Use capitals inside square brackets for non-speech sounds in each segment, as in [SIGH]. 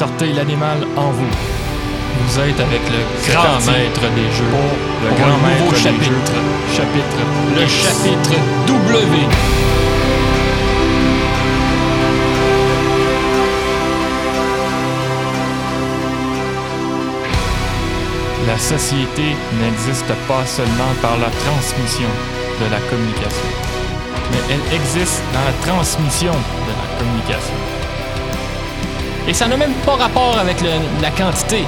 sortez l'animal en vous. Vous êtes avec le grand maître des jeux. pour le grand nouveau maître des chapitre. jeux. Chapitre. Le chapitre W. La société n'existe pas seulement par la transmission de la communication, mais elle existe dans la transmission de la communication. Et ça n'a même pas rapport avec la quantité.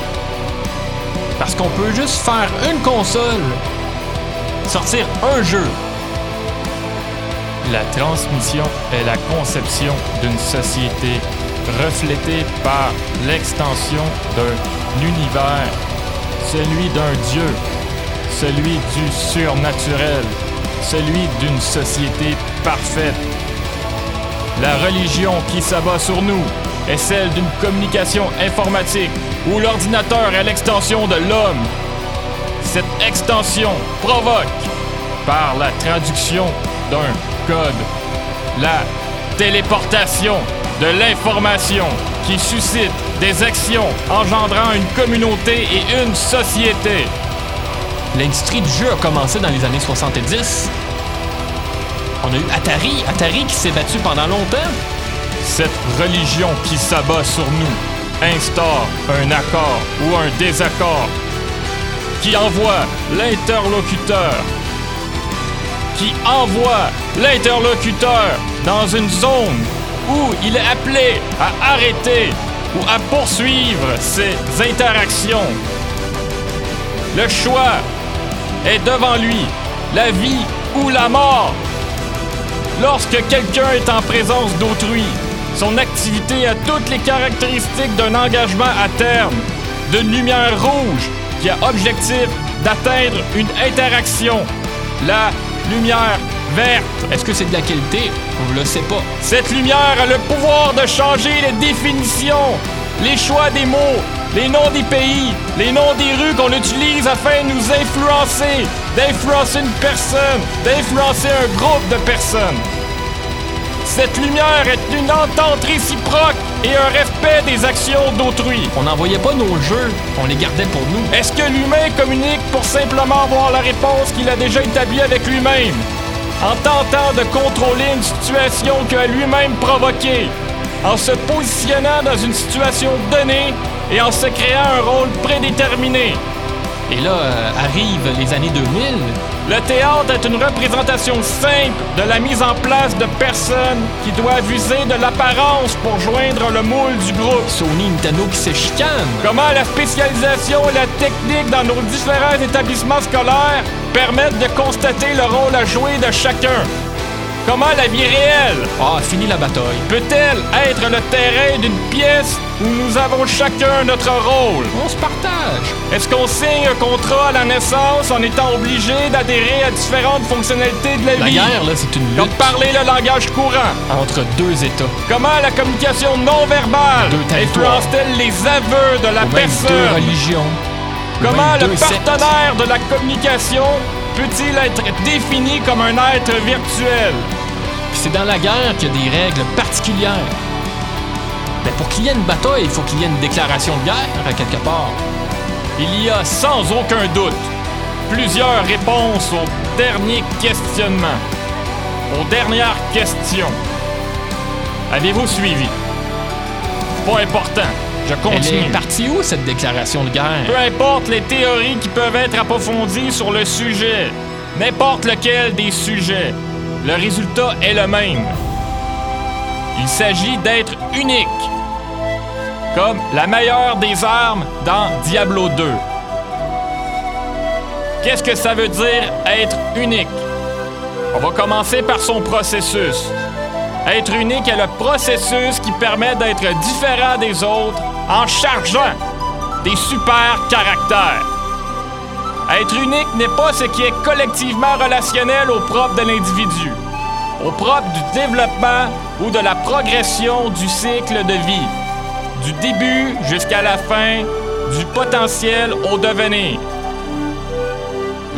Parce qu'on peut juste faire une console, sortir un jeu. La transmission est la conception d'une société reflétée par l'extension d'un univers, celui d'un Dieu, celui du surnaturel, celui d'une société parfaite. La religion qui s'abat sur nous est celle d'une communication informatique où l'ordinateur est l'extension de l'homme. Cette extension provoque, par la traduction d'un code, la téléportation de l'information qui suscite des actions engendrant une communauté et une société. L'industrie du jeu a commencé dans les années 70. On a eu Atari, Atari qui s'est battu pendant longtemps. Cette religion qui s'abat sur nous instaure un accord ou un désaccord qui envoie l'interlocuteur qui envoie l'interlocuteur dans une zone où il est appelé à arrêter ou à poursuivre ses interactions. Le choix est devant lui, la vie ou la mort. Lorsque quelqu'un est en présence d'autrui, son activité a toutes les caractéristiques d'un engagement à terme, d'une lumière rouge qui a objectif d'atteindre une interaction. La lumière verte. Est-ce que c'est de la qualité? On le sait pas. Cette lumière a le pouvoir de changer les définitions, les choix des mots, les noms des pays, les noms des rues qu'on utilise afin de nous influencer, d'influencer une personne, d'influencer un groupe de personnes. Cette lumière est une entente réciproque et un respect des actions d'autrui. On n'envoyait pas nos jeux, on les gardait pour nous. Est-ce que l'humain communique pour simplement avoir la réponse qu'il a déjà établie avec lui-même, en tentant de contrôler une situation qu'il a lui-même provoquée, en se positionnant dans une situation donnée et en se créant un rôle prédéterminé? Et là, euh, arrivent les années 2000. Le théâtre est une représentation simple de la mise en place de personnes qui doivent user de l'apparence pour joindre le moule du groupe. Sony Nintendo qui se chicanent. Comment la spécialisation et la technique dans nos différents établissements scolaires permettent de constater le rôle à jouer de chacun. Comment la vie réelle? Ah, fini la bataille. peut-elle être le terrain d'une pièce où nous avons chacun notre rôle? On se partage. Est-ce qu'on signe un contrat à la naissance en étant obligé d'adhérer à différentes fonctionnalités de la, La vie? guerre, là, c'est une Comme lutte parler le langage courant. entre deux États. Comment la communication non verbale Deux influence-t-elle les aveux de la Ou même deux personne? religions. Ou Comment même le deux sectes. partenaire de la communication peut-il être défini comme un être virtuel? C'est dans la guerre qu'il y a des règles particulières. Mais pour qu'il y ait une bataille, il faut qu'il y ait une déclaration de guerre, à quelque part. Il y a sans aucun doute plusieurs réponses au dernier questionnement, aux dernières questions. Avez-vous suivi? Pas important, je Elle continue. est partie où, cette déclaration de guerre? Peu importe les théories qui peuvent être approfondies sur le sujet, n'importe lequel des sujets, le résultat est le même. Il s'agit d'être unique, comme la meilleure des armes dans Diablo 2. Qu'est-ce que ça veut dire être unique? On va commencer par son processus. Être unique est le processus qui permet d'être différent des autres en chargeant des super caractères. Être unique n'est pas ce qui est collectivement relationnel au propre de l'individu, au propre du développement ou de la progression du cycle de vie, du début jusqu'à la fin, du potentiel au devenir.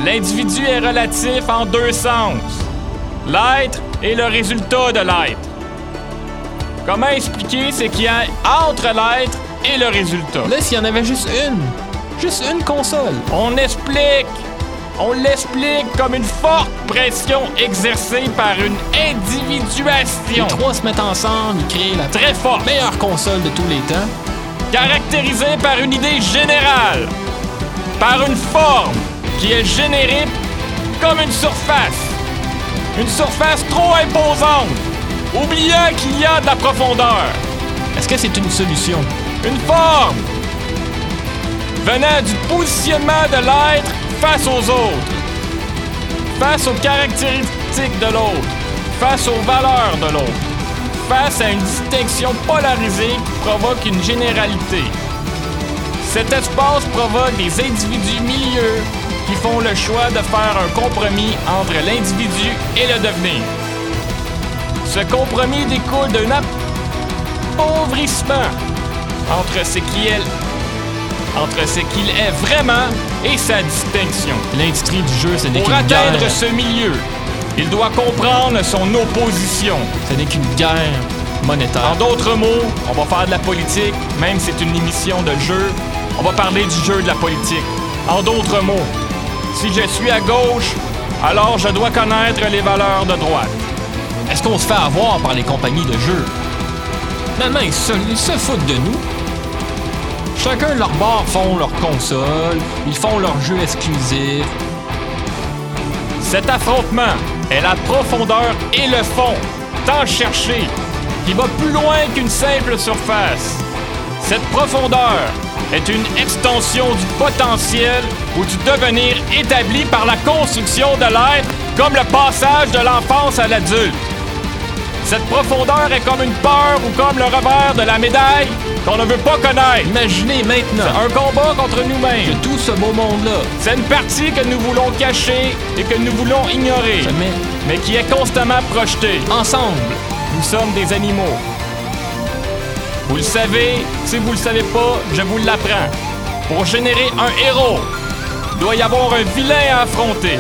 L'individu est relatif en deux sens. L'être et le résultat de l'être. Comment expliquer ce qu'il y a entre l'être et le résultat? Là, s'il y en avait juste une, juste une console. On explique on l'explique comme une forte pression exercée par une individuation. Les trois se mettent ensemble, ils créent la très forte meilleure console de tous les temps. Caractérisée par une idée générale, par une forme qui est générée comme une surface. Une surface trop imposante, oubliant qu'il y a de la profondeur. Est-ce que c'est une solution? Une forme venant du positionnement de l'être face aux autres, face aux caractéristiques de l'autre, face aux valeurs de l'autre, face à une distinction polarisée qui provoque une généralité. Cet espace provoque des individus milieux qui font le choix de faire un compromis entre l'individu et le devenir. Ce compromis découle d'un appauvrissement entre ce qui est entre ce qu'il est vraiment et sa distinction. L'industrie du jeu, ce n'est Pour qu'une guerre. atteindre ce milieu, il doit comprendre son opposition. Ce n'est qu'une guerre monétaire. En d'autres mots, on va faire de la politique, même si c'est une émission de jeu, on va parler du jeu de la politique. En d'autres mots, si je suis à gauche, alors je dois connaître les valeurs de droite. Est-ce qu'on se fait avoir par les compagnies de jeux? Finalement, ils se, ils se foutent de nous. Chacun de leur bord font leur console, ils font leurs jeux exclusifs. Cet affrontement est la profondeur et le fond, tant cherché, qui va plus loin qu'une simple surface. Cette profondeur est une extension du potentiel ou du devenir établi par la construction de l'être, comme le passage de l'enfance à l'adulte. Cette profondeur est comme une peur ou comme le revers de la médaille qu'on ne veut pas connaître. Imaginez maintenant Un combat contre nous-mêmes. que tout ce beau monde-là, C'est une partie que nous voulons cacher et que nous voulons ignorer, mais qui est constamment projetée. ensemble. Nous sommes des animaux. Vous le savez, si vous le savez pas, je vous l'apprends. Pour générer un héros, il doit y avoir un vilain à affronter.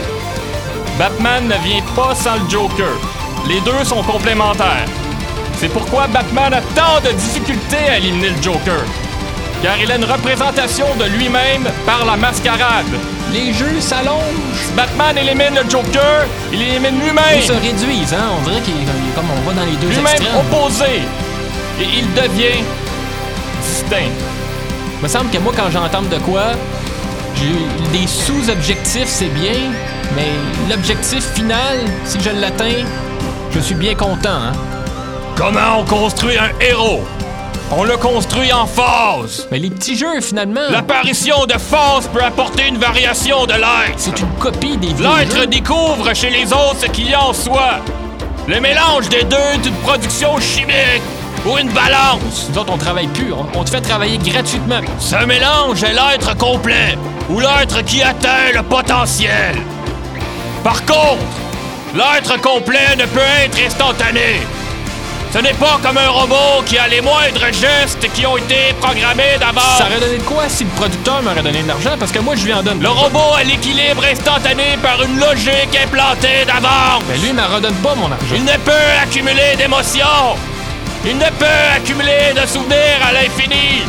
Batman ne vient pas sans le Joker. Les deux sont complémentaires. C'est pourquoi Batman a tant de difficultés à éliminer le Joker. Car il a une représentation de lui-même par la mascarade. Les jeux s'allongent. Batman élimine le Joker, il élimine lui-même. Ils se réduisent, hein? On dirait qu'il est comme on va dans les deux lui-même opposé. Et il devient distinct. Il me semble que moi, quand j'entends de quoi, j'ai des sous-objectifs, c'est bien, mais l'objectif final, si je l'atteins, je suis bien content. Hein? Comment on construit un héros? On le construit en phase. Mais les petits jeux, finalement, L'apparition de phase peut apporter une variation de l'être. c'est une copie des vieux L'être découvre chez les autres ce qu'il y a en soi. Le mélange des deux est une production chimique ou une balance. Nous autres, on travaille plus. On, on te fait travailler gratuitement. Ce mélange est l'être complet ou l'être qui atteint le potentiel. Par contre, l'être complet ne peut être instantané. Ce n'est pas comme un robot qui a les moindres gestes qui ont été programmés d'abord. Ça aurait donné de quoi si le producteur m'aurait donné de l'argent? Parce que moi, je lui en donne. Le robot a l'équilibre instantané par une logique implantée d'avance. Mais lui, il me redonne pas mon argent. Il ne peut accumuler d'émotions. Il ne peut accumuler de souvenirs à l'infini.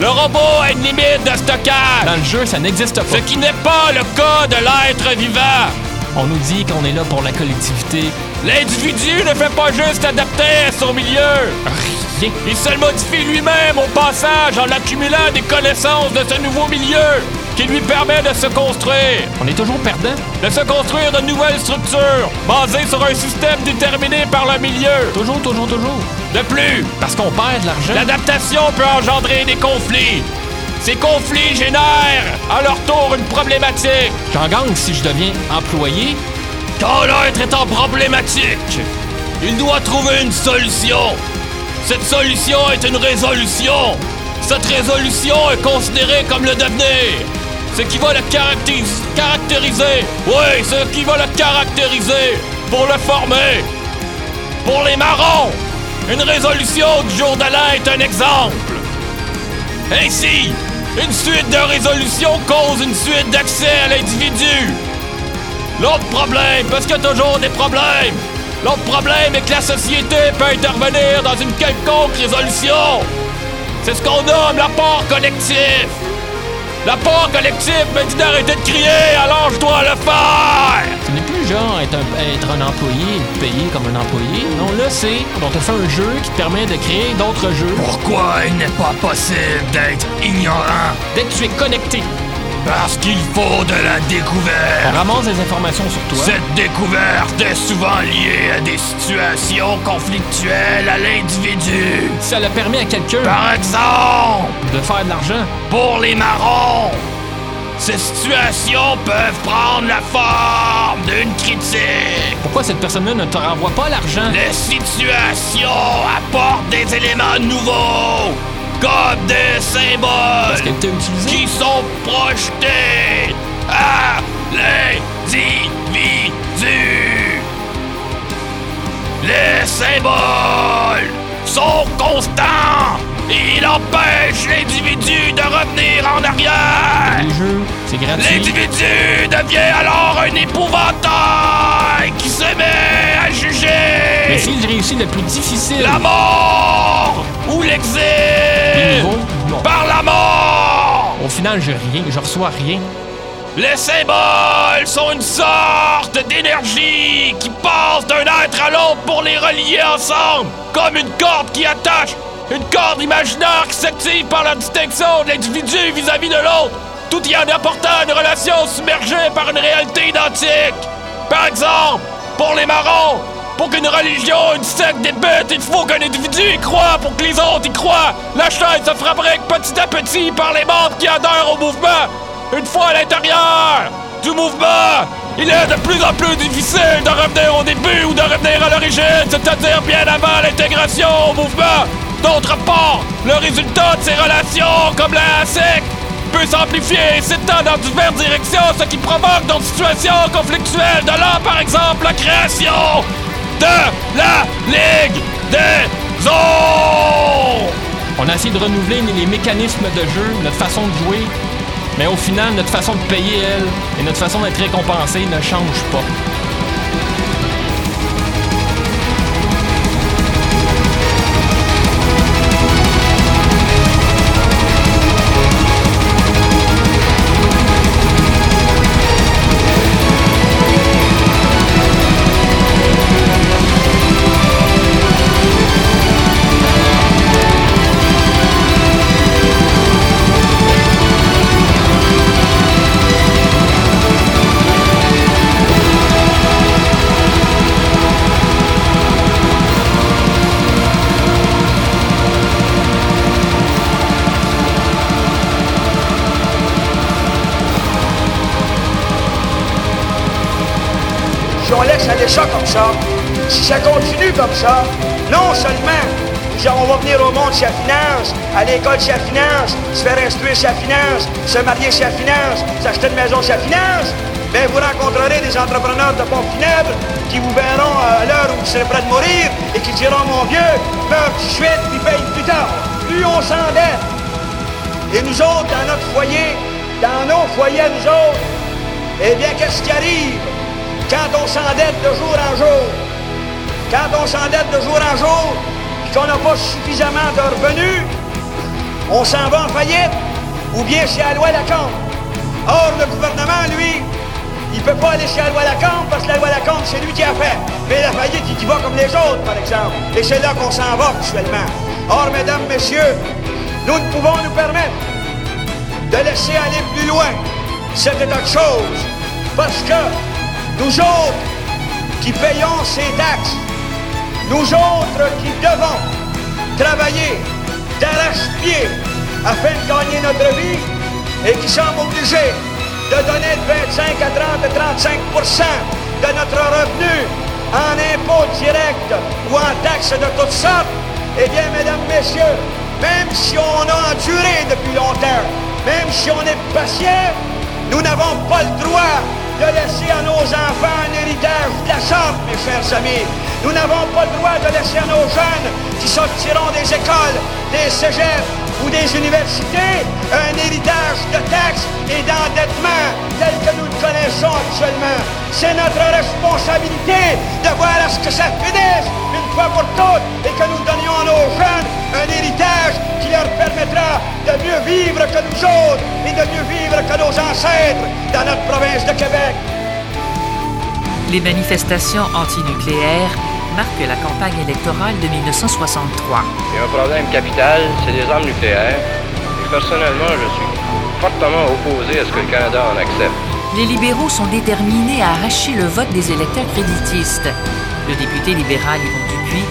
Le robot a une limite de stockage. Dans le jeu, ça n'existe pas. Ce qui n'est pas le cas de l'être vivant. On nous dit qu'on est là pour la collectivité. L'individu ne fait pas juste adapter à son milieu. Rien. Il se modifie lui-même au passage en accumulant des connaissances de ce nouveau milieu qui lui permet de se construire. On est toujours perdant. De se construire de nouvelles structures basées sur un système déterminé par le milieu. Toujours, toujours, toujours. De plus, Parce qu'on perd de l'argent. L'adaptation peut engendrer des conflits. Ces conflits génèrent à leur tour une problématique. J'en gagne si je deviens employé. Quand l'être est en problématique, il doit trouver une solution. Cette solution est une résolution. Cette résolution est considérée comme le devenir. Ce qui va le caractéris- caractériser. Oui, ce qui va le caractériser pour le former. Pour les marrons, une résolution du jour de l'an est un exemple. Ainsi, une suite de résolutions cause une suite d'accès à l'individu. L'autre problème, parce qu'il y a toujours des problèmes. L'autre problème est que la société peut intervenir dans une quelconque résolution. C'est ce qu'on nomme l'apport collectif. L'apport collectif me dit d'arrêter de crier, alors je dois le faire. Ce n'est plus genre être un, être un employé et payé comme un employé. Non, là, c'est on te fait un jeu qui te permet de créer d'autres jeux. Pourquoi il n'est pas possible d'être ignorant? Dès que tu es connecté, Parce qu'il faut de la on découverte. ramasse des informations sur toi. Cette découverte est souvent liée à des situations conflictuelles à l'individu. Ça le permet à quelqu'un Par exemple, de faire de l'argent. pour les marrons, ces situations peuvent prendre la forme d'une critique. Pourquoi cette personne-là ne te renvoie pas l'argent? Les situations apportent des éléments nouveaux, comme des symboles qui sont projetés à l'individu. Les symboles sont constants et ils empêchent l'individu de revenir en arrière. Les jeux, c'est gratuit. L'individu devient alors un épouvantail met à Mais juger s'il réussit le plus difficile, la mort ou l'exil par la mort. Au final, j'ai rien, je reçois rien. Les symboles sont une sorte d'énergie qui passe d'un être à l'autre pour les relier ensemble, comme une corde qui attache, une corde imaginaire qui s'active par la distinction de l'individu vis-à-vis de l'autre, tout y en apportant une relation submergée par une réalité identique. Par exemple, pour les marrons, pour qu'une religion, une secte débute, il faut qu'un individu y croit pour que les autres y croient. La chaîne se fabrique petit à petit par les membres qui adhèrent au mouvement. Une fois à l'intérieur du mouvement, il est de plus en plus difficile de revenir au début ou de revenir à l'origine, c'est-à-dire bien avant l'intégration au mouvement. D'autre part, le résultat de ces relations, comme la secte, peut s'amplifier et s'étendre dans diverses directions, ce qui provoque d'autres situations conflictuelles. De là, par exemple, la création de la Ligue des Eaux. On a essayé de renouveler les mécanismes de jeu, notre façon de jouer, mais au final, notre façon de payer, elle, et notre façon d'être récompensé ne change pas. Comme ça, si ça continue comme ça, non seulement on va venir au monde elle finance, à l'école elle finance, se faire instruire elle finance, se marier elle finance, s'acheter une maison elle finance, mais vous rencontrerez des entrepreneurs de pompes funèbres qui vous verront à l'heure où vous serez prêt de mourir et qui diront mon vieux, meurs tout de suite puis paye plus tard. Plus on s'endette. Et nous autres, dans notre foyer, dans nos foyers nous autres, eh bien, qu'est-ce qui arrive? Quand on s'endette de jour en jour? Quand on s'endette de jour en jour, puis qu'on n'a pas suffisamment de revenus, on s'en va en faillite, ou bien à la loi Lacombe. Or, le gouvernement, lui, il peut pas aller chez la loi Lacombe parce que la loi Lacombe, c'est lui qui a fait. Mais la faillite, il y va comme les autres, par exemple. Et c'est là qu'on s'en va actuellement. Or, mesdames, messieurs, nous ne pouvons nous permettre de laisser aller plus loin cet état de choses. Parce que nous autres qui payons ces taxes, nous autres qui devons travailler d'arrache-pied afin de gagner notre vie et qui sommes obligés de donner de 25 à 30 à 35% de notre revenu en impôts directs ou en taxes de toutes sortes, eh bien, mesdames, messieurs, même si on a enduré depuis longtemps, même si on est patient, nous n'avons pas le droit de laisser à nos enfants un héritage de la sorte, mes chers amis. Nous n'avons pas le droit de laisser à nos jeunes qui sortiront des écoles, des cégeps ou des universités un héritage de taxes et d'endettement tel que nous le connaissons actuellement. C'est notre responsabilité de voir à ce que ça finisse fois pour toutes et que nous donnions à nos jeunes un héritage qui leur permettra de mieux vivre que nous autres et de mieux vivre que nos ancêtres dans notre province de Québec. Les manifestations antinucléaires marquent la campagne électorale de 1963. Il y a un problème capital, c'est les armes nucléaires. Et personnellement, je suis fortement opposé à ce que le Canada en accepte. Les libéraux sont déterminés à arracher le vote des électeurs créditistes. Le député libéral Yvon Dupuis,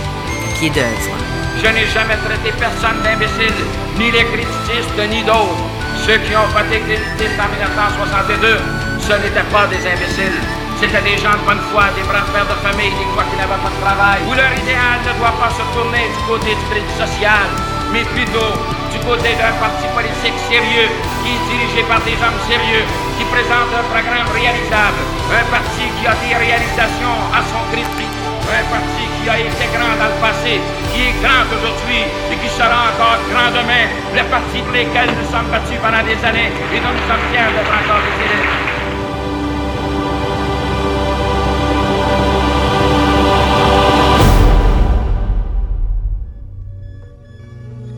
pied d'œuvre. Je n'ai jamais traité personne d'imbécile, ni les créditistes, ni d'autres. Ceux qui ont voté créditistes en 1962, ce n'étaient pas des imbéciles. C'étaient des gens de bonne foi, des braves pères de famille, des fois qui n'avaient pas de travail, où leur idéal ne doit pas se tourner du côté du crédit social, mais plutôt du côté d'un parti politique sérieux, qui est dirigé par des hommes sérieux, qui présente un programme réalisable, un parti qui a des réalisations à son cri un parti qui a été grand dans le passé, qui est grand aujourd'hui et qui sera encore grand demain, le parti pour lequel nous sommes battus pendant des années et dont nous sommes fiers d'être encore des élèves.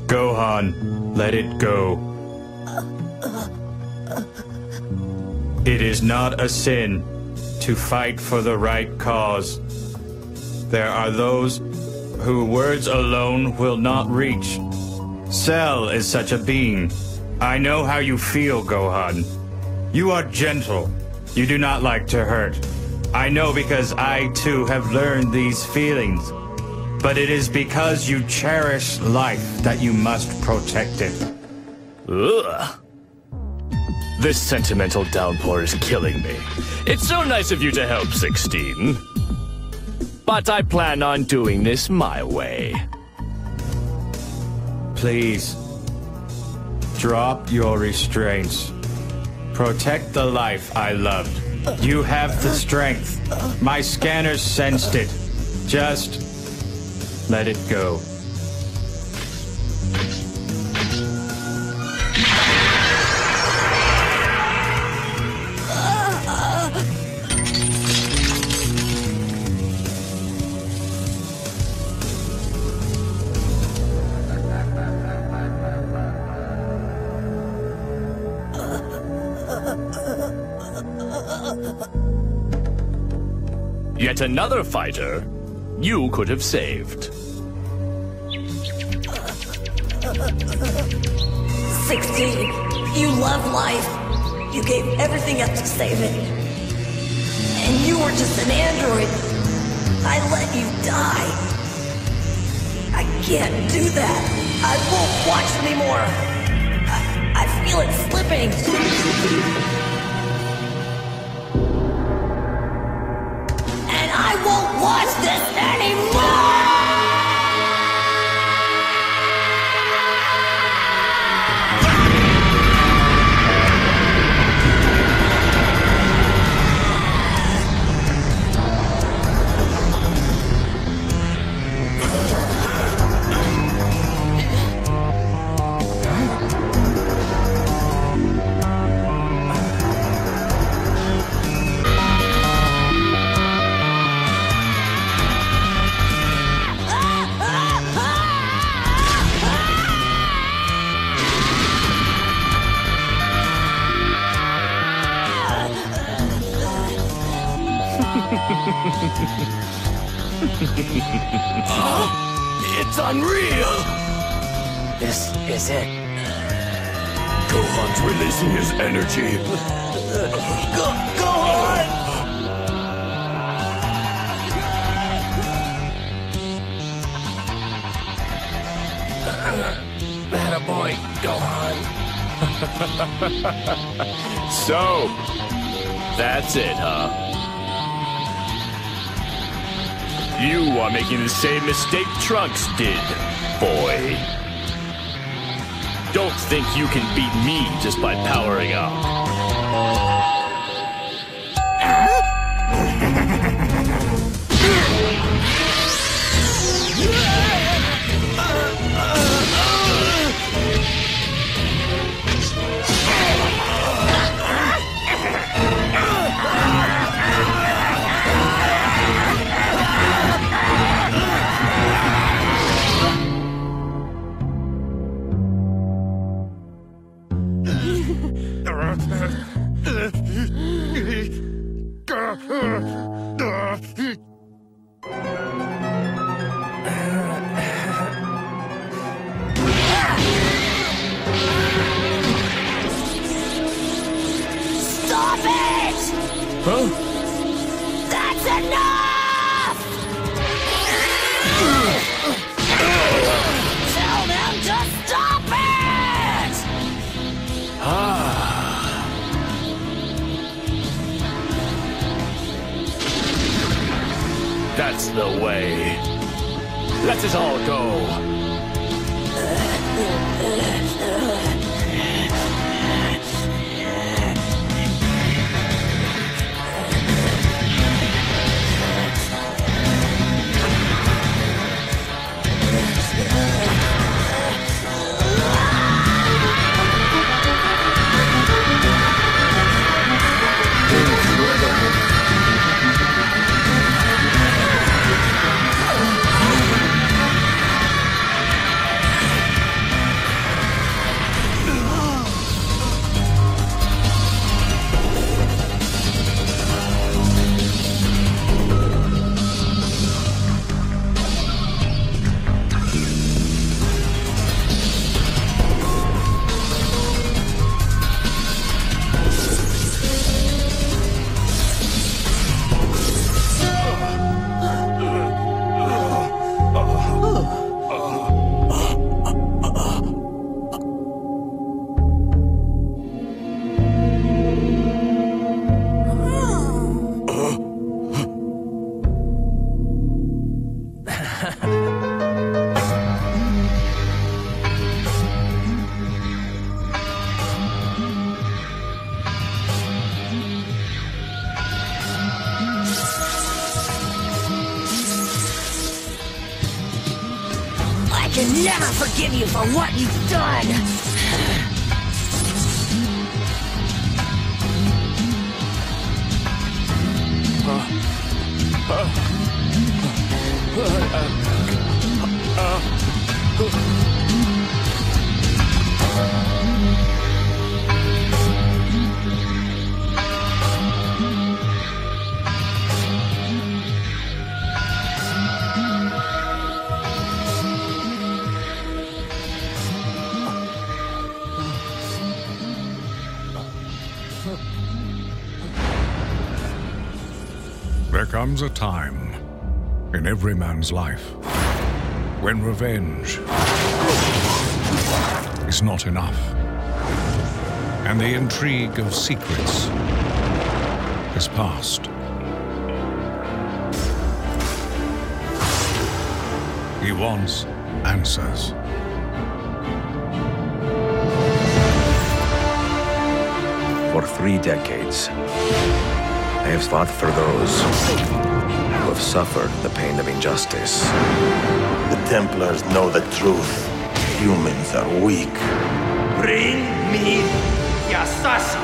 Gohan, let it go. It is not a sin to fight for the right cause. There are those who words alone will not reach. Cell is such a being. I know how you feel, Gohan. You are gentle. You do not like to hurt. I know because I too have learned these feelings. But it is because you cherish life that you must protect it. Ugh. This sentimental downpour is killing me. It's so nice of you to help, 16. But I plan on doing this my way. Please, drop your restraints. Protect the life I loved. You have the strength. My scanners sensed it. Just let it go. Yet another fighter you could have saved. 16. You love life. You gave everything up to save it. And you were just an android. I let you die. I can't do that. I won't watch anymore. I, I feel it slipping. Watch this anymore! [LAUGHS] It's unreal! This is it. Gohan's releasing his energy. Go, go on! That a boy, Gohan. [LAUGHS] so, that's it, huh? You are making the same mistake Trunks did, boy. Don't think you can beat me just by powering up. Comes a time in every man's life when revenge is not enough, and the intrigue of secrets is past. He wants answers. For three decades, I have fought for those who have suffered the pain of injustice. The Templars know the truth. Humans are weak. Bring me the assassin!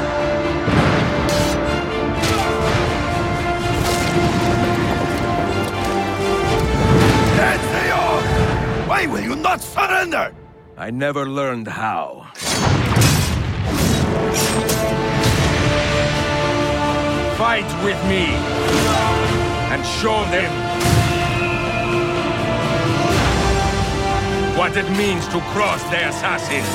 Ezreal! Why will you not surrender? I never learned how. Fight with me and show them what it means to cross the assassins.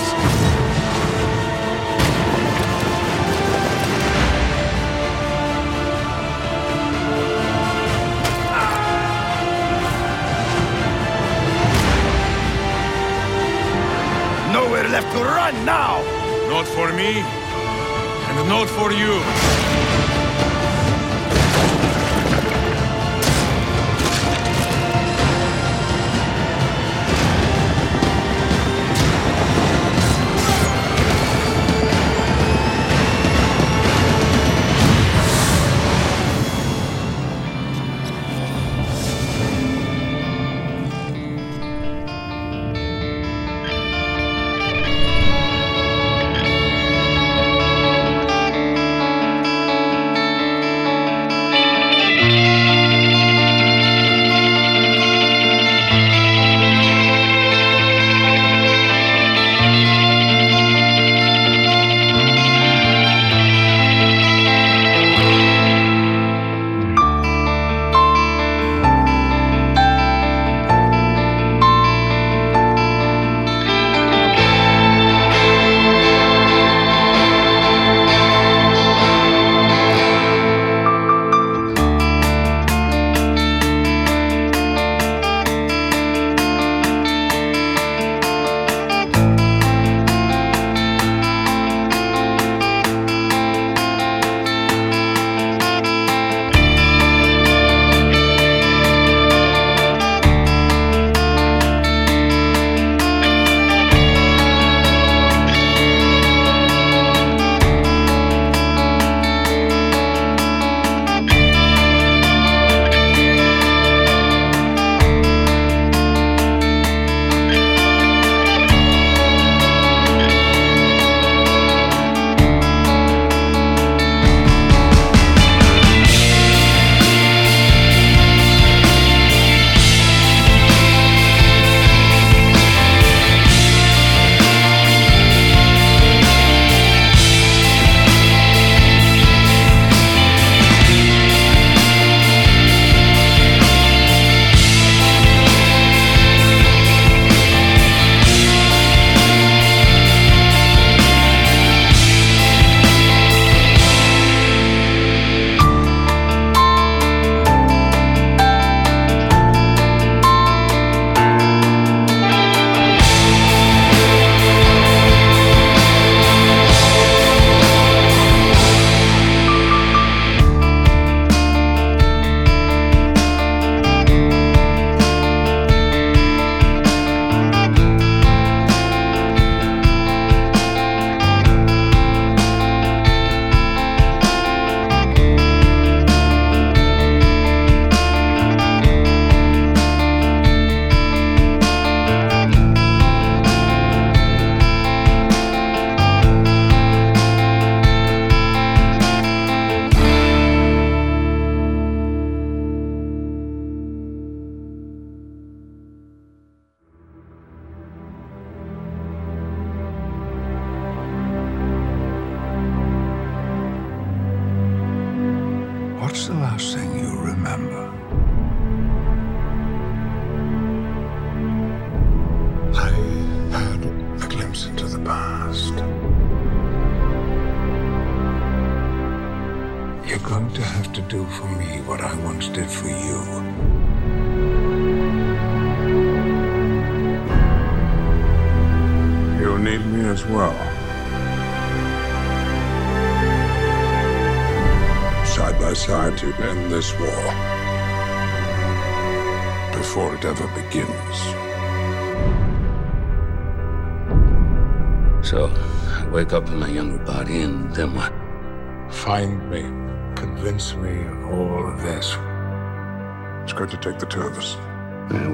Nowhere left to run now! Not for me, and not for you.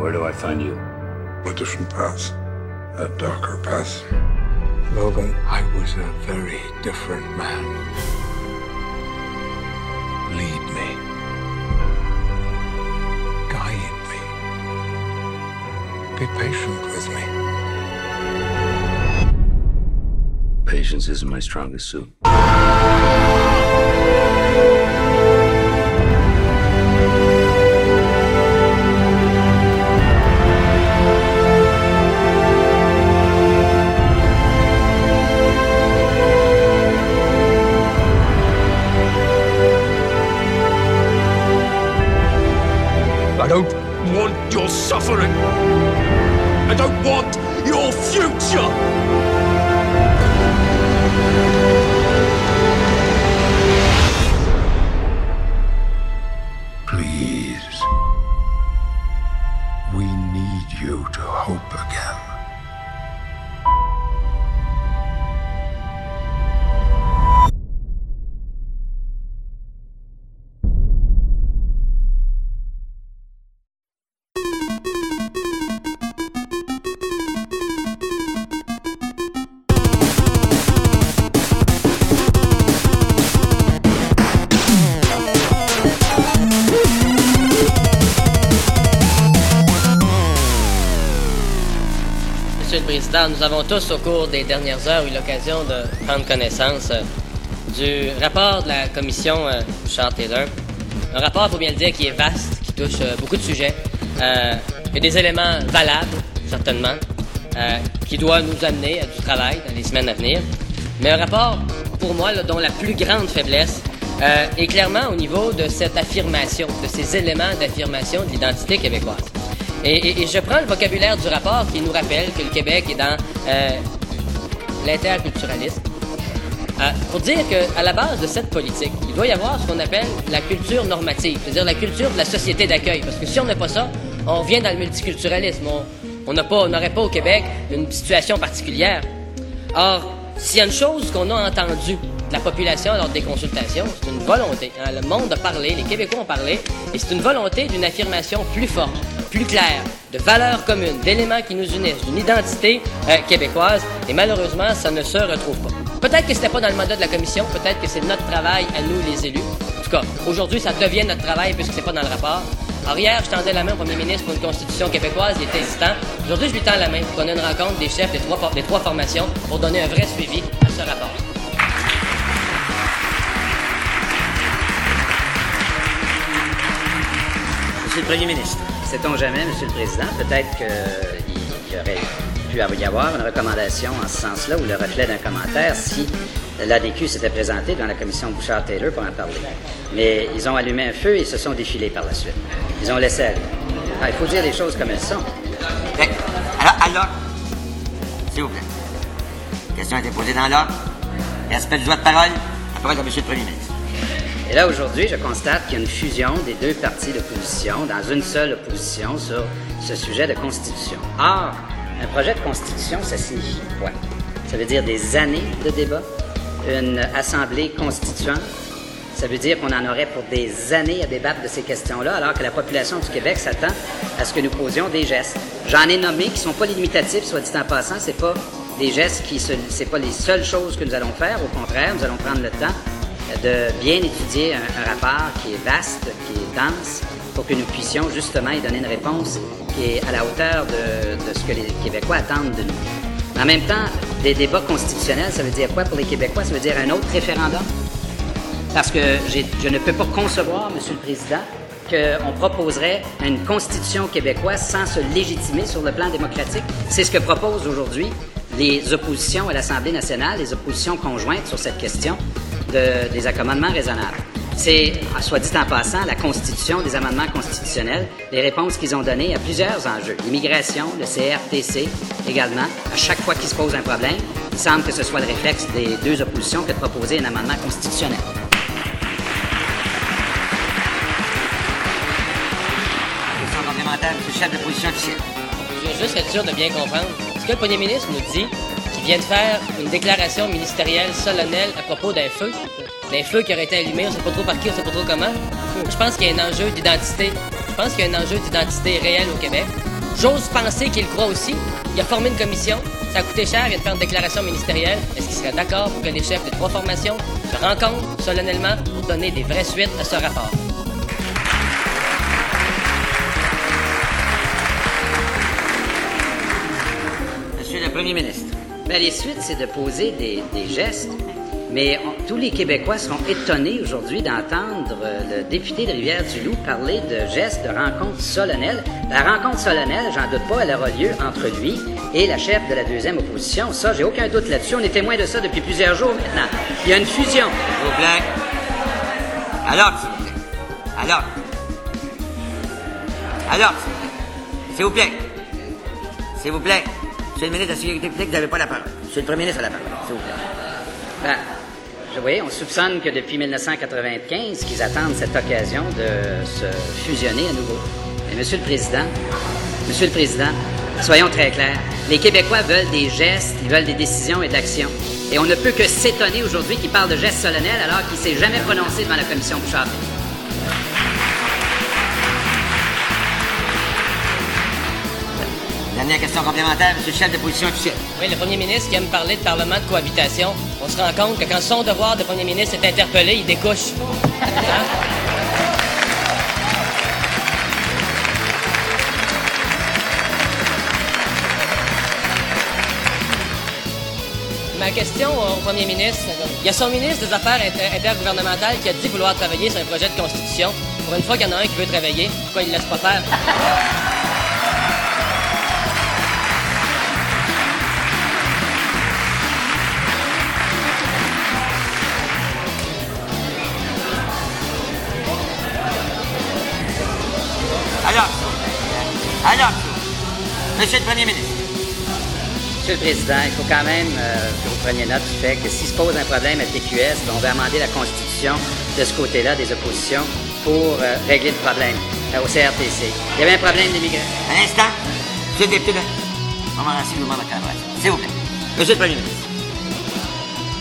And where do I find you? A different path. A darker path. Logan, I was a very different man. Lead me. Guide me. Be patient with me. Patience isn't my strongest suit. Suffering. I don't want your future. Nous avons tous, au cours des dernières heures, eu l'occasion de prendre connaissance euh, du rapport de la commission euh, Bouchard-Taylor. Un rapport, il faut bien le dire, qui est vaste, qui touche euh, beaucoup de sujets. Il a des éléments valables, certainement, qui doivent nous amener à du travail dans les semaines à venir. Mais un rapport, pour moi, dont la plus grande faiblesse est clairement au niveau de cette affirmation, de ces éléments d'affirmation de l'identité québécoise. Et, je prends le vocabulaire du rapport qui nous rappelle que le Québec est dans euh, l'interculturalisme. Euh, pour dire qu'à la base de cette politique, il doit y avoir ce qu'on appelle la culture normative, c'est-à-dire la culture de la société d'accueil. Parce que si on n'a pas ça, on revient dans le multiculturalisme. On n'aurait pas au Québec une situation particulière. Or, s'il y a une chose qu'on a entendue de la population lors des consultations, c'est une volonté. hein. Le monde a parlé, les Québécois ont parlé, et c'est une volonté d'une affirmation plus forte, plus claire, de valeurs communes, d'éléments qui nous unissent, d'une identité euh, québécoise, et malheureusement, ça ne se retrouve pas. Peut-être que c'était pas dans le mandat de la commission, peut-être que c'est notre travail à nous, les élus. En tout cas, aujourd'hui, ça devient notre travail puisque c'est pas dans le rapport. Alors hier, je tendais la main au premier ministre pour une constitution québécoise, il était hésitant. Aujourd'hui, je lui tends la main pour qu'on ait une rencontre des chefs des trois, des trois formations pour donner un vrai suivi à ce rapport. Monsieur le Premier ministre, sait-on jamais, Monsieur le Président, peut-être qu'il aurait pu y avoir une recommandation en ce sens-là ou le reflet d'un commentaire si l'ADQ s'était présenté dans la commission Bouchard-Taylor pour en parler. Mais ils ont allumé un feu et se sont défilés par la suite. Ils ont laissé aller. Ah, il faut dire les choses comme elles sont. Alors, alors, s'il vous plaît. La question a été posée dans l'ordre. Respect du droit de parole. La parole à Monsieur le Premier ministre. Et là, aujourd'hui, je constate qu'il y a une fusion des deux partis d'opposition dans une seule opposition sur ce sujet de constitution. Or, un projet de constitution, ça signifie quoi? Ça veut dire des années de débat, une assemblée constituante. Ça veut dire qu'on en aurait pour des années à débattre de ces questions-là, alors que la population du Québec s'attend à ce que nous posions des gestes. J'en ai nommé qui sont pas limitatifs, soit dit en passant, c'est pas des gestes qui, c'est pas les seules choses que nous allons faire. Au contraire, nous allons prendre le temps de bien étudier un, rapport qui est vaste, qui est dense, pour que nous puissions justement y donner une réponse qui est à la hauteur de, ce que les Québécois attendent de nous. En même temps, des débats constitutionnels, ça veut dire quoi pour les Québécois? Ça veut dire un autre référendum? Parce que je ne peux pas concevoir, Monsieur le Président, qu'on proposerait une constitution québécoise sans se légitimer sur le plan démocratique. C'est ce que proposent aujourd'hui les oppositions à l'Assemblée nationale, les oppositions conjointes sur cette question de- des accommodements raisonnables. C'est, à- soit dit en passant, la constitution, des amendements constitutionnels, les réponses qu'ils ont données à plusieurs enjeux. L'immigration, le CRTC également. À chaque fois qu'il se pose un problème, il semble que ce soit le réflexe des deux oppositions que de proposer un amendement constitutionnel. Question complémentaire, monsieur le chef de position officielle. Je veux juste être sûr de bien comprendre. Ce que le premier ministre nous dit, qu'il vient de faire une déclaration ministérielle solennelle à propos d'un feu, d'un feu qui aurait été allumé, on sait pas trop par qui, on sait pas trop comment. Je pense qu'il y a un enjeu d'identité. Je pense qu'il y a un enjeu d'identité réel au Québec. J'ose penser qu'il croit aussi. Il a formé une commission, ça a coûté cher, il vient de faire une déclaration ministérielle. Est-ce qu'il serait d'accord pour que les chefs des trois formations se rencontrent solennellement pour donner des vraies suites à ce rapport? Monsieur le premier ministre. Ben, les suites, c'est de poser des, gestes. Mais tous les Québécois seront étonnés aujourd'hui d'entendre euh, le député de Rivière-du-Loup parler de gestes de rencontre solennelle. La rencontre solennelle, j'en doute pas, elle aura lieu entre lui et la chef de la deuxième opposition. Ça, j'ai aucun doute là-dessus. On est témoin de ça depuis plusieurs jours maintenant. Il y a une fusion. S'il vous plaît. Alors, s'il vous plaît. Alors. Alors, s'il vous plaît. S'il vous plaît. Monsieur le ministre de la Sécurité publique, vous n'avez pas la parole. Monsieur le premier ministre a la parole. S'il vous. Ben, je- oui, on soupçonne que depuis 1995, qu'ils attendent cette occasion de se fusionner à nouveau. Mais Monsieur le Président, Monsieur le Président, soyons très clairs. Les Québécois veulent des gestes, ils veulent des décisions et de l'action. Et on ne peut que s'étonner aujourd'hui qu'il parle de gestes solennels alors qu'il s'est jamais prononcé devant la commission Bouchard. Dernière question complémentaire, monsieur le chef de position officielle. Oui, le premier ministre qui aime parler de parlement de cohabitation, on se rend compte que quand son devoir de premier ministre est interpellé, il découche. Hein? Ma question au premier ministre, il y a son ministre des Affaires inter- intergouvernementales qui a dit vouloir travailler sur un projet de constitution. Pour une fois qu'il y en a un qui veut travailler, pourquoi il ne laisse pas faire? Monsieur le premier ministre. Monsieur le Président, il faut quand même euh, que vous preniez note du fait que s'il se pose un problème à TQS, ben, on va amender la Constitution de ce côté-là des oppositions pour euh, régler le problème euh, au CRTC. Il y avait un problème d'immigration. Un instant. Monsieur le député de... Montmorency vous demande la caméra. S'il vous plaît. Monsieur le premier ministre.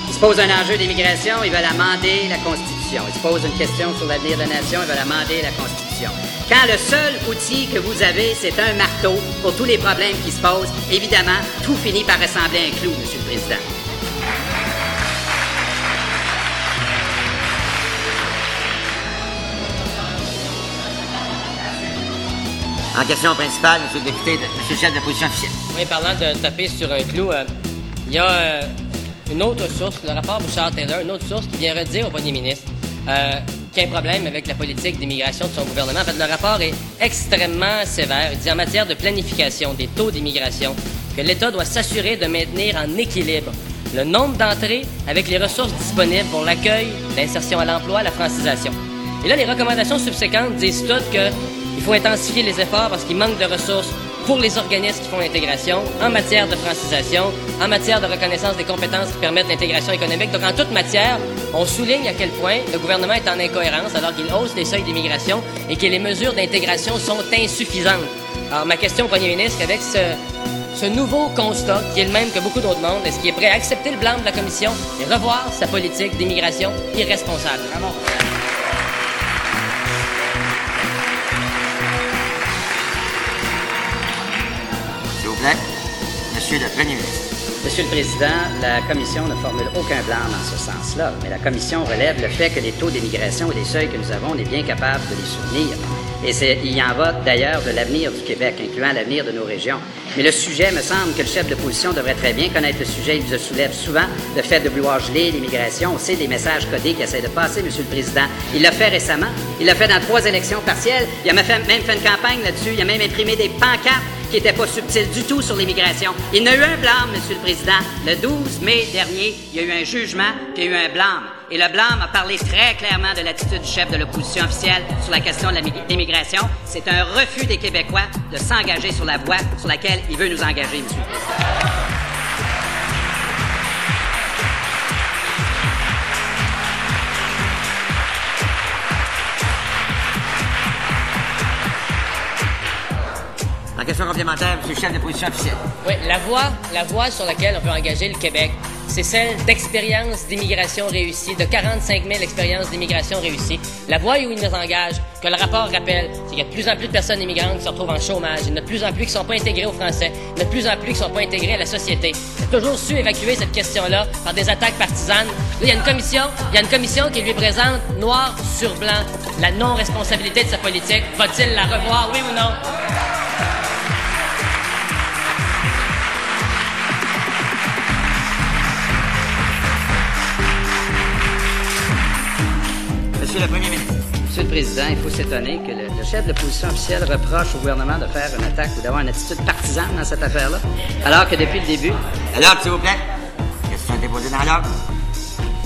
Il se pose un enjeu d'immigration, ils veulent amender la Constitution. Il se pose une question sur l'avenir de la nation, ils veulent amender la Constitution. Quand le seul outil que vous avez, c'est un marteau pour tous les problèmes qui se posent, évidemment, tout finit par ressembler à un clou, Monsieur le Président. En question principale, monsieur le député, de... monsieur le chef de position officielle. Oui, parlant de taper sur un clou, euh, il y a euh, une autre source, le rapport Bouchard-Taylor, une autre source qui vient redire au premier ministre euh, qu'il y a un problème avec la politique d'immigration de son gouvernement. Le rapport est extrêmement sévère. Il dit en matière de planification des taux d'immigration que l'État doit s'assurer de maintenir en équilibre le nombre d'entrées avec les ressources disponibles pour l'accueil, l'insertion à l'emploi, la francisation. Et là, les recommandations subséquentes disent toutes que il faut intensifier les efforts parce qu'il manque de ressources pour les organismes qui font l'intégration, en matière de francisation, en matière de reconnaissance des compétences qui permettent l'intégration économique. Donc, en toute matière, on souligne à quel point le gouvernement est en incohérence alors qu'il hausse les seuils d'immigration et que les mesures d'intégration sont insuffisantes. Alors, ma question au premier ministre, avec ce, ce nouveau constat, qui est le même que beaucoup d'autres mondes, est-ce qu'il est prêt à accepter le blanc de la Commission et revoir sa politique d'immigration irresponsable? Monsieur le Président, la Commission ne formule aucun blanc dans ce sens-là, mais la Commission relève le fait que les taux d'immigration et les seuils que nous avons, on est bien capable de les soutenir. Et il y en va d'ailleurs de l'avenir du Québec, incluant l'avenir de nos régions. Mais le sujet, me semble que le chef de l'opposition devrait très bien connaître le sujet. Il se soulève souvent le fait de vouloir geler l'immigration. On sait des messages codés qui essaient de passer, Monsieur le Président. Il l'a fait récemment. Il l'a fait dans trois élections partielles. Il a même fait une campagne là-dessus. Il a même imprimé des pancartes qui n'étaient pas subtiles du tout sur l'immigration. Il y a eu un blâme, Monsieur le Président. Le 12 mai dernier, il y a eu un jugement, qui a eu un blâme. Et le blâme a parlé très clairement de l'attitude du chef de l'opposition officielle sur la question de l'immigration. C'est un refus des Québécois de s'engager sur la voie sur laquelle il veut nous engager, Monsieur la voie, la sur laquelle on peut engager le Québec, c'est celle d'expérience d'immigration réussie, de 45 000 expériences d'immigration réussie. La voie où il nous engage, que le rapport rappelle, c'est qu'il y a de plus en plus de personnes immigrantes qui se retrouvent en chômage, il y en a de plus en plus qui ne sont pas intégrés au français, il y en a de plus en plus qui ne sont pas intégrés à la société. A toujours su évacuer cette question-là par des attaques partisanes. Il y a une commission, il y a une commission qui lui présente noir sur blanc la non-responsabilité de sa politique. Va-t-il la revoir, oui ou non? Monsieur le Premier ministre. Monsieur le Président, il faut s'étonner que le, le chef de l'opposition officielle reproche au gouvernement de faire une attaque ou d'avoir une attitude partisane dans cette affaire-là, alors que depuis le début... L'ordre, s'il vous plaît. Question déposée dans l'ordre?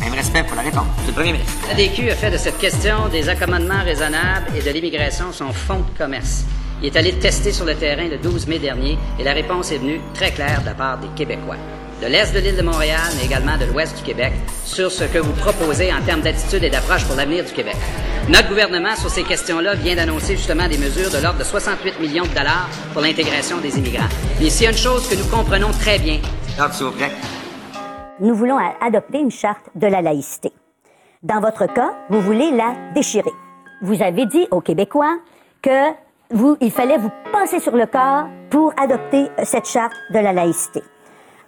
Même respect pour la réponse. Monsieur le Premier ministre. L'ADQ a fait de cette question des accommodements raisonnables et de l'immigration son fonds de commerce. Il est allé tester sur le terrain le 12 mai dernier et la réponse est venue très claire de la part des Québécois. De l'Est de l'île de Montréal, mais également de l'Ouest du Québec, sur ce que vous proposez en termes d'attitude et d'approche pour l'avenir du Québec. Notre gouvernement, sur ces questions-là, vient d'annoncer justement des mesures de l'ordre de 68 millions de dollars pour l'intégration des immigrants. Mais s'il y a une chose que nous comprenons très bien... Vous plaît. Nous voulons adopter une charte de la laïcité. Dans votre cas, vous voulez la déchirer. Vous avez dit aux Québécois que vous, il fallait vous passer sur le corps pour adopter cette charte de la laïcité.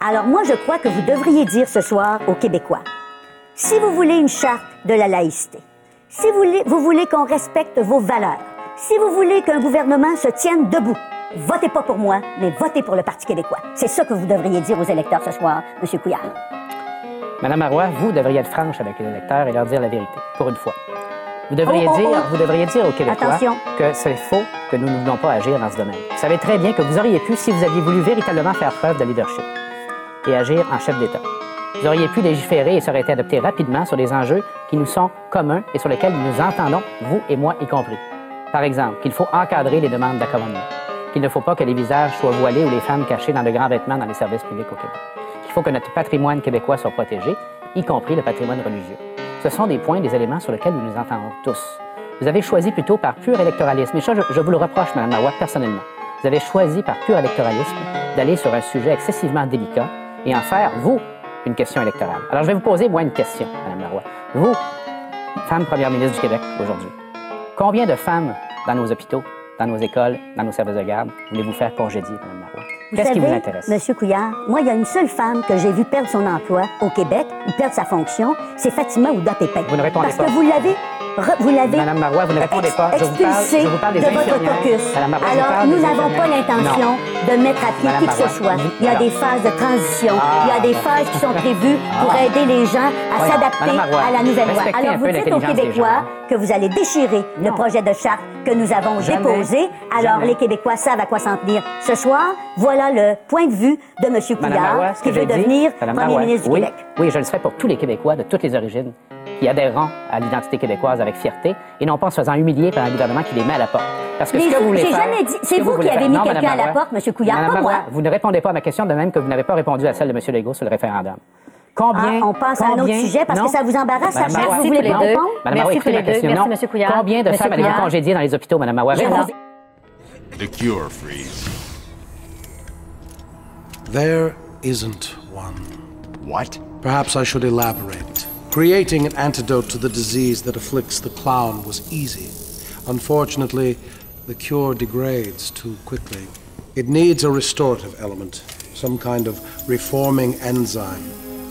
Alors moi, je crois que vous devriez dire ce soir aux Québécois, si vous voulez une charte de la laïcité, si vous voulez, vous voulez qu'on respecte vos valeurs, si vous voulez qu'un gouvernement se tienne debout, votez pas pour moi, mais votez pour le Parti québécois. C'est ça que vous devriez dire aux électeurs ce soir, M. Couillard. Madame Marois, vous devriez être franche avec les électeurs et leur dire la vérité, pour une fois. Vous devriez, Oh, oh, dire, oh. vous devriez dire aux Québécois Attention. que c'est faux que nous ne voulons pas agir dans ce domaine. Vous savez très bien que vous auriez pu, si vous aviez voulu véritablement faire preuve de leadership et agir en chef d'État, vous auriez pu légiférer et ça aurait été adopté rapidement sur des enjeux qui nous sont communs et sur lesquels nous nous entendons, vous et moi y compris. Par exemple, qu'il faut encadrer les demandes d'accommodement, qu'il ne faut pas que les visages soient voilés ou les femmes cachées dans de grands vêtements dans les services publics au Québec, qu'il faut que notre patrimoine québécois soit protégé, y compris le patrimoine religieux. Ce sont des points, des éléments sur lesquels nous nous entendons tous. Vous avez choisi plutôt par pur électoralisme, et ça, je, je vous le reproche, Mme Marois, personnellement. Vous avez choisi par pur électoralisme d'aller sur un sujet excessivement délicat et en faire, vous, une question électorale. Alors, je vais vous poser, moi, une question, Mme Marois. Vous, femme première ministre du Québec aujourd'hui, combien de femmes dans nos hôpitaux, dans nos écoles, dans nos services de garde, voulez-vous faire congédier, Mme Marois? Vous Qu'est-ce qui vous intéresse? Monsieur Couillard, moi, il y a une seule femme que j'ai vue perdre son emploi au Québec ou perdre sa fonction, c'est Fatima Ouda Pépin. Vous ne répondez Parce pas. que vous l'avez, re- vous l'avez Madame Marois, vous ne répondez pas. Je vous parle- expulsé je vous parle des de votre caucus. Marois, Alors, nous n'avons pas l'intention de mettre à pied qui que ce soit. Il y a des phases de transition. Ah. Il y a des phases qui sont prévues pour Ah. aider les gens à s'adapter à la nouvelle loi. Alors, vous dites aux Québécois gens. que vous allez déchirer le projet de charte que nous avons Jamais. déposé. Alors, Jamais. les Québécois savent à quoi s'en tenir. Ce soir, voilà le point de vue de M. Couillard, Marois, ce qui veut devenir premier ministre du oui, Québec. Oui, je le serai pour tous les Québécois de toutes les origines qui adhéreront à l'identité québécoise avec fierté et non pas en se faisant humilier par un gouvernement qui les met à la porte. Parce que Mais ce que je- vous voulez j'ai faire- jamais dit- ce c'est vous qui avez mis Non, quelqu'un Madame à la porte, Monsieur Couillard, Madame pas moi. Vous ne répondez pas à ma question de même que vous n'avez pas répondu à celle de M. Legault sur le référendum. Combien, Ah, on passe à un autre sujet parce que ça vous embarrasse, Madame ça, Marois, vous voulez répondre? Madame Marois, écoutez les ma deux. question. Merci, Non. Monsieur Couillard. Combien de Monsieur femmes avez-vous Couillard. congédiées dans les hôpitaux, Madame Marois? The cure freeze. There isn't one. What? Perhaps I should elaborate. Creating an antidote to the disease that afflicts the clown was easy. Unfortunately, the cure degrades too quickly. It needs a restorative element, some kind of reforming enzyme.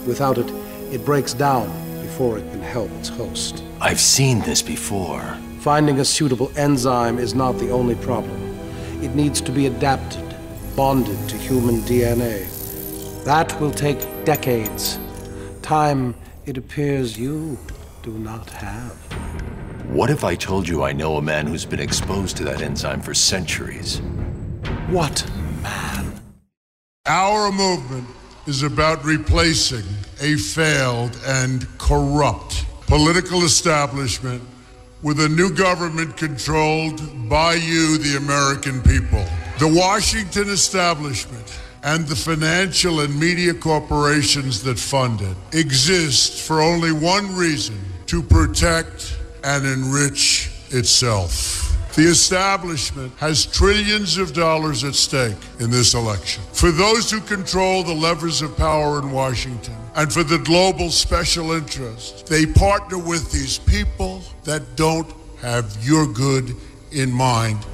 Without it, it breaks down before it can help its host. I've seen this before. Finding a suitable enzyme is not the only problem. It needs to be adapted, bonded to human DNA. That will take decades. Time, it appears you do not have. What if I told you I know a man who's been exposed to that enzyme for centuries? What? Man? Our movement is about replacing a failed and corrupt political establishment with a new government controlled by you, the American people. The Washington establishment and the financial and media corporations that fund it exist for only one reason to protect and enrich itself. The establishment has trillions of dollars at stake in this election. For those who control the levers of power in Washington and for the global special interest, they partner with these people that don't have your good in mind.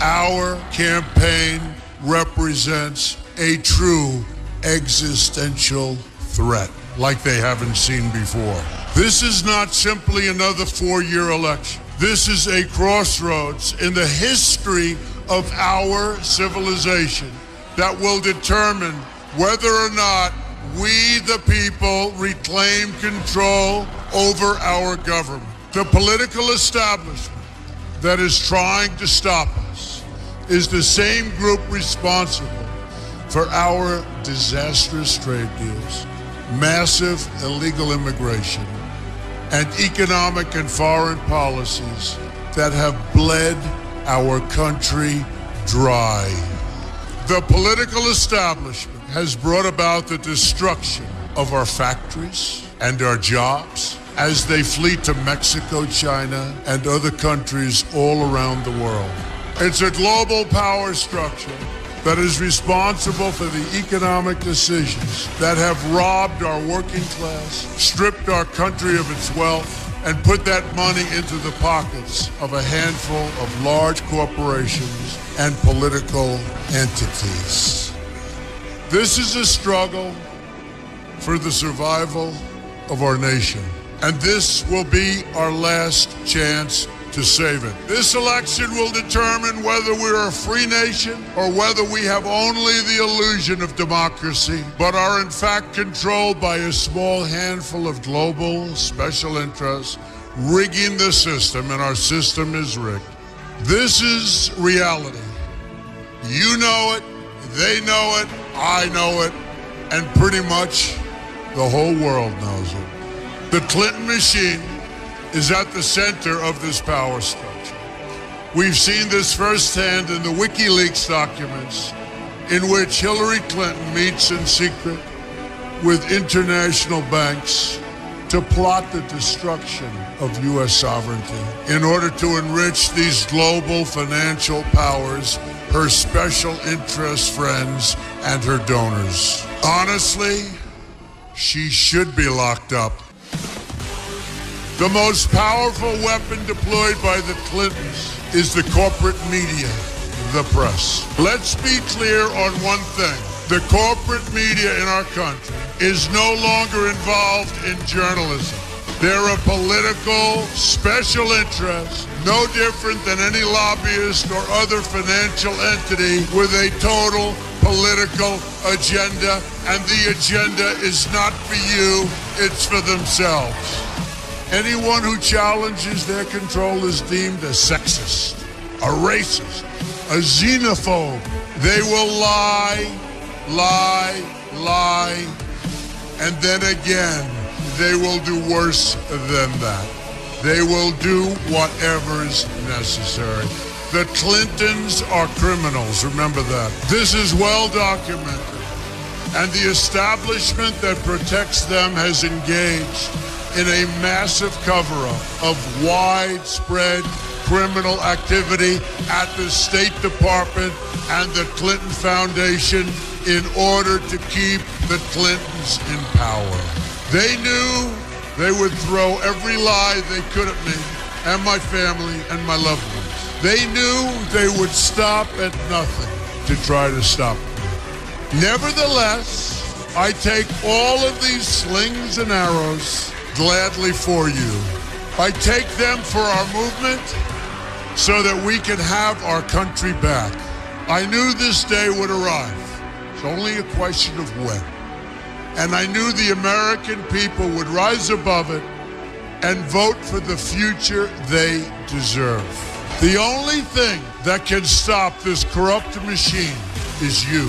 Our campaign represents a true existential threat like they haven't seen before. This is not simply another four year election. This is a crossroads in the history of our civilization that will determine whether or not we, the people, reclaim control over our government. The political establishment that is trying to stop us is the same group responsible for our disastrous trade deals, massive illegal immigration, and economic and foreign policies that have bled our country dry. The political establishment has brought about the destruction of our factories and our jobs as they flee to Mexico, China, and other countries all around the world. It's a global power structure that is responsible for the economic decisions that have robbed our working class, stripped our country of its wealth, and put that money into the pockets of a handful of large corporations and political entities. This is a struggle for the survival of our nation, and this will be our last chance to save it. This election will determine whether we're a free nation or whether we have only the illusion of democracy, but are in fact controlled by a small handful of global special interests rigging the system, and our system is rigged. This is reality. You know it, they know it, I know it, and pretty much the whole world knows it. The Clinton machine is at the center of this power structure. We've seen this firsthand in the WikiLeaks documents, in which Hillary Clinton meets in secret with international banks to plot the destruction of U.S. sovereignty in order to enrich these global financial powers, her special interest friends, and her donors. Honestly, she should be locked up. The most powerful weapon deployed by the Clintons is the corporate media, the press. Let's be clear on one thing. The corporate media in our country is no longer involved in journalism. They're a political special interest, no different than any lobbyist or other financial entity with a total political agenda, and the agenda is not for you, it's for themselves. Anyone who challenges their control is deemed a sexist, a racist, a xenophobe. They will lie, lie, lie, and then again, they will do worse than that. They will do whatever is necessary. The Clintons are criminals, remember that. This is well documented. And the establishment that protects them has engaged in a massive cover up of widespread criminal activity at the State Department and the Clinton Foundation in order to keep the Clintons in power. They knew they would throw every lie they could at me and my family and my loved ones. They knew they would stop at nothing to try to stop me. Nevertheless, I take all of these slings and arrows gladly for you. I take them for our movement so that we can have our country back. I knew this day would arrive. It's only a question of when. And I knew the American people would rise above it and vote for the future they deserve. The only thing that can stop this corrupt machine is you.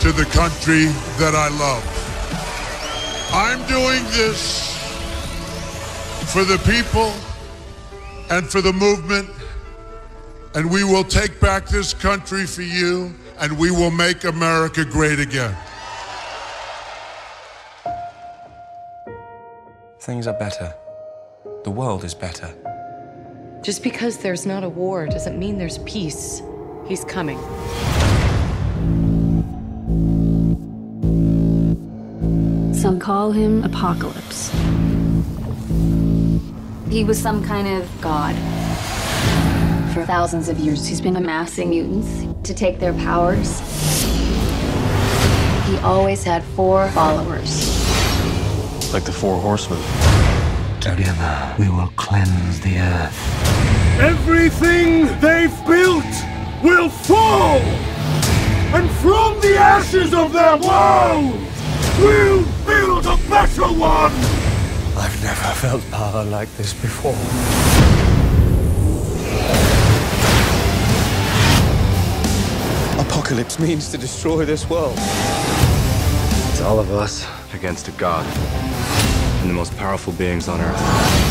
to the country that I love. I'm doing this for the people and for the movement, and we will take back this country for you, and we will make America great again. Things are better. The world is better. Just because there's not a war doesn't mean there's peace. He's coming. Some call him Apocalypse. He was some kind of god. For thousands of years, he's been amassing mutants to take their powers. He always had four followers. Like the Four Horsemen. Together, we will cleanse the earth. Everything they've built will fall! And from the ashes of their world, we'll build a better one! I've never felt power like this before. Apocalypse means to destroy this world. It's all of us against a god. And the most powerful beings on earth.